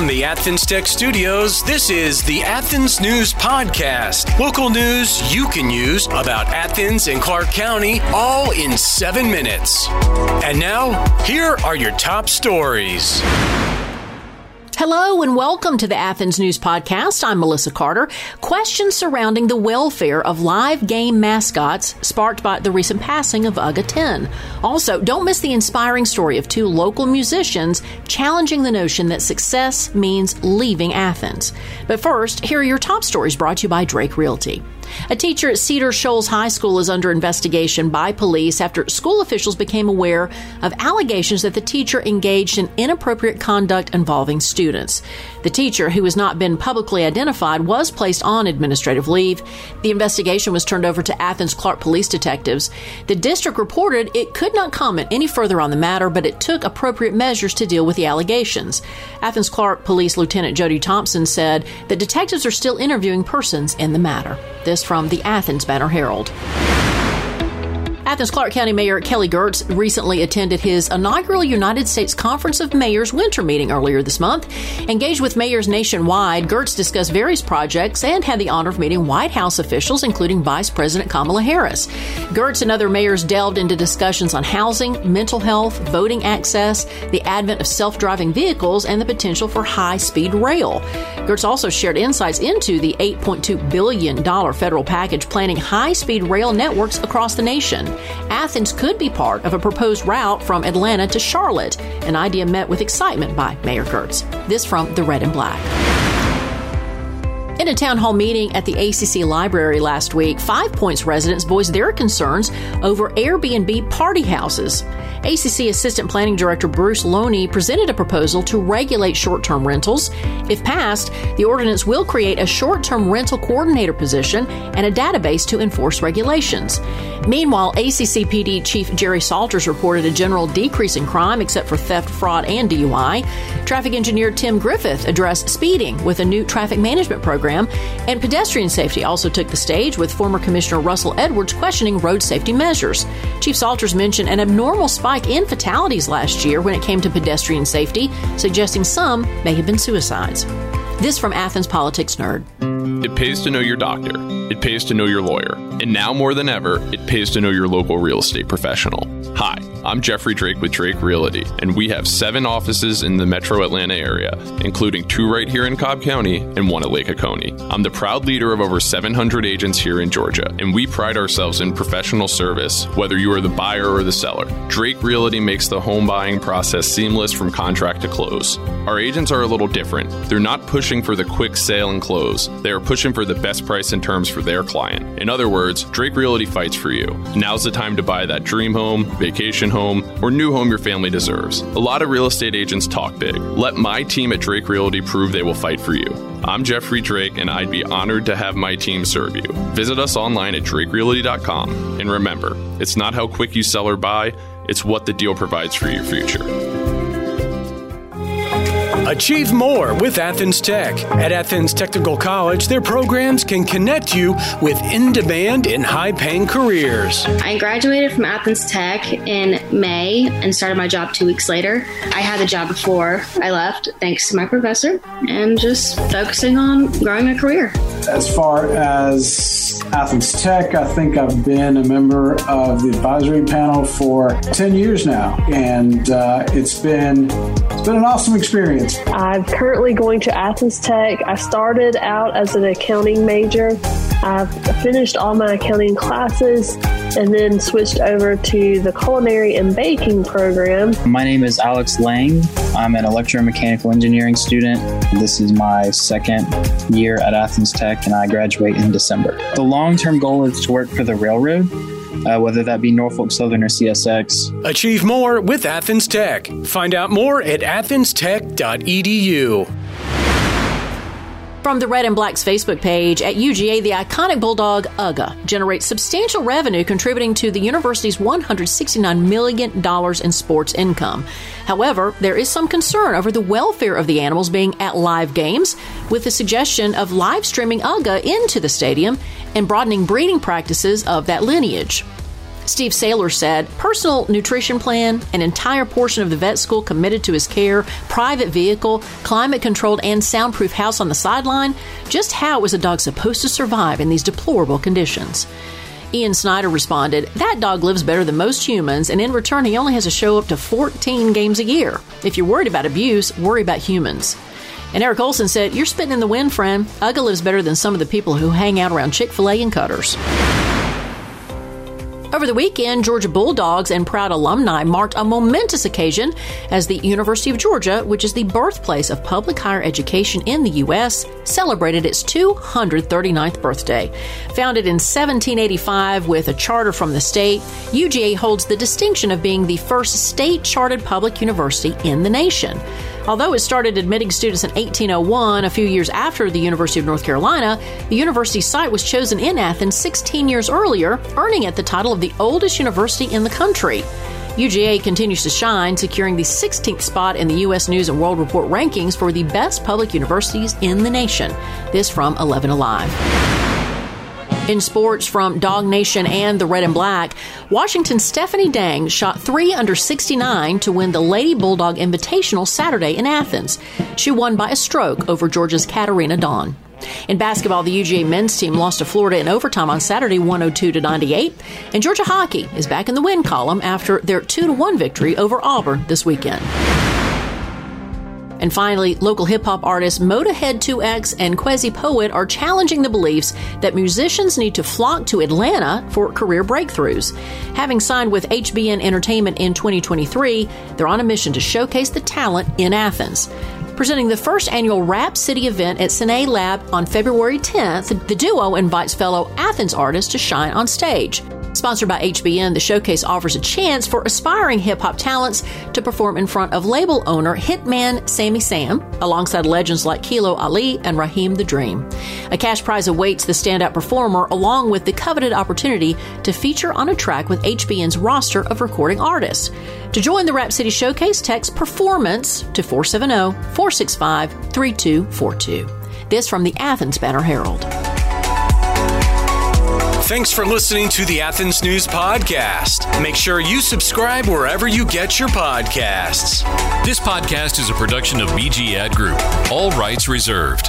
From the Athens Tech Studios, this is the Athens News Podcast. Local news you can use about Athens and Clarke County, all in seven minutes. And now, here are your top stories. Hello and welcome to the Athens News Podcast. I'm Melissa Carter. Questions surrounding the welfare of live game mascots sparked by the recent passing of UGA 10. Also, don't miss the inspiring story of two local musicians challenging the notion that success means leaving Athens. But first, here are your top stories brought to you by Drake Realty. A teacher at Cedar Shoals High School is under investigation by police after school officials became aware of allegations that the teacher engaged in inappropriate conduct involving students. The teacher, who has not been publicly identified, was placed on administrative leave. The investigation was turned over to Athens Clarke police detectives. The district reported it could not comment any further on the matter, but it took appropriate measures to deal with the allegations. Athens Clarke Police Lieutenant Jody Thompson said that detectives are still interviewing persons in the matter. This from the Athens Banner Herald. Athens Clarke County Mayor Kelly Girtz recently attended his inaugural United States Conference of Mayors winter meeting earlier this month. Engaged with mayors nationwide, Girtz discussed various projects and had the honor of meeting White House officials, including Vice President Kamala Harris. Girtz and other mayors delved into discussions on housing, mental health, voting access, the advent of self driving vehicles, and the potential for high speed rail. Girtz also shared insights into the $8.2 billion federal package planning high speed rail networks across the nation. Athens could be part of a proposed route from Atlanta to Charlotte, an idea met with excitement by Mayor Girtz. This from the Red and Black. In a town hall meeting at the ACC library last week, Five Points residents voiced their concerns over Airbnb party houses. ACC Assistant Planning Director Bruce Lonnee presented a proposal to regulate short term rentals. If passed, the ordinance will create a short term rental coordinator position and a database to enforce regulations. Meanwhile, ACCPD Chief Jerry Saulters reported a general decrease in crime except for theft, fraud, and DUI. Traffic engineer Tim Griffith addressed speeding with a new traffic management program. And pedestrian safety also took the stage with former Commissioner Russell Edwards questioning road safety measures. Chief Saulters mentioned an abnormal spike in fatalities last year when it came to pedestrian safety, suggesting some may have been suicides. This from Athens Politics Nerd. It pays to know your doctor. It pays to know your lawyer. And now more than ever, it pays to know your local real estate professional. Hi, I'm Jeffrey Drake with Drake Realty, and we have seven offices in the metro Atlanta area, including two right here in Cobb County and one at Lake Oconee. I'm the proud leader of over 700 agents here in Georgia, and we pride ourselves in professional service, whether you are the buyer or the seller. Drake Realty makes the home buying process seamless from contract to close. Our agents are a little different. They're not pushing for the quick sale and close, they are pushing for the best price and terms for their client. In other words, Drake Realty fights for you. Now's the time to buy that dream home, vacation home, or new home your family deserves. A lot of real estate agents talk big. Let my team at Drake Realty prove they will fight for you. I'm Jeffrey Drake, and I'd be honored to have my team serve you. Visit us online at drakerealty.com. And remember, it's not how quick you sell or buy, it's what the deal provides for your future. Achieve more with Athens Tech. At Athens Technical College, their programs can connect you with in demand and high paying careers. I graduated from Athens Tech in May and started my job two weeks later. I had the job before I left, thanks to my professor, and just focusing on growing a career. As far as Athens Tech, I think I've been a member of the advisory panel for 10 years now, and uh, it's been it's been an awesome experience. I'm currently going to Athens Tech. I started out as an accounting major. I've finished all my accounting classes and then switched over to the culinary and baking program. My name is Alex Lang. I'm an electromechanical engineering student. This is my second year at Athens Tech, and I graduate in December. The long term goal is to work for the railroad uh, whether that be Norfolk Southern or CSX. Achieve more with Athens Tech. Find out more at athenstech.edu. From the Red and Black's Facebook page, at UGA, the iconic bulldog UGA generates substantial revenue, contributing to the university's $169 million in sports income. However, there is some concern over the welfare of the animals being at live games, with the suggestion of live streaming UGA into the stadium and broadening breeding practices of that lineage. Steve Saylor said, personal nutrition plan, an entire portion of the vet school committed to his care, private vehicle, climate controlled and soundproof house on the sideline. Just how is a dog supposed to survive in these deplorable conditions? Ian Snyder responded, That dog lives better than most humans, and in return, he only has to show up to 14 games a year. If you're worried about abuse, worry about humans. And Eric Olson said, You're spitting in the wind, friend. Uga lives better than some of the people who hang out around Chick fil A and Cutters. Over the weekend, Georgia Bulldogs and proud alumni marked a momentous occasion as the University of Georgia, which is the birthplace of public higher education in the U.S., celebrated its 239th birthday. Founded in 1785 with a charter from the state, UGA holds the distinction of being the first state chartered public university in the nation. Although it started admitting students in 1801, a few years after the University of North Carolina, the university site was chosen in Athens 16 years earlier, earning it the title of the oldest university in the country. UGA continues to shine, securing the 16th spot in the U.S. News and World Report rankings for the best public universities in the nation. This from 11 Alive. In sports from Dog Nation and the Red and Black, Washington's Stephanie Dang shot 3 under 69 to win the Lady Bulldog Invitational Saturday in Athens. She won by a stroke over Georgia's Katarina Dawn. In basketball, the UGA men's team lost to Florida in overtime on Saturday 102 to 98, and Georgia hockey is back in the win column after their 2 1 victory over Auburn this weekend. And finally, local hip hop artists Motorhead 2X and Quezi Poet are challenging the beliefs that musicians need to flock to Atlanta for career breakthroughs. Having signed with HBN Entertainment in 2023, they're on a mission to showcase the talent in Athens. Presenting the first annual Rap City event at Cine Lab on February 10th, the duo invites fellow Athens artists to shine on stage. Sponsored by HBN, the showcase offers a chance for aspiring hip hop talents to perform in front of label owner Hitman Sammy Sam, alongside legends like Kilo Ali and Raheem the Dream. A cash prize awaits the standout performer, along with the coveted opportunity to feature on a track with HBN's roster of recording artists. To join the Rap City Showcase, text Performance to 470 465 3242. This from the Athens Banner Herald. Thanks for listening to the Athens News Podcast. Make sure you subscribe wherever you get your podcasts. This podcast is a production of BG Ad Group. All rights reserved.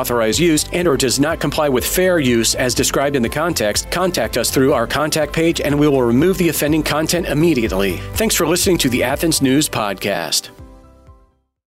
authorized use and or does not comply with fair use as described in the context, contact us through our contact page and we will remove the offending content immediately. Thanks for listening to the Athens News Podcast.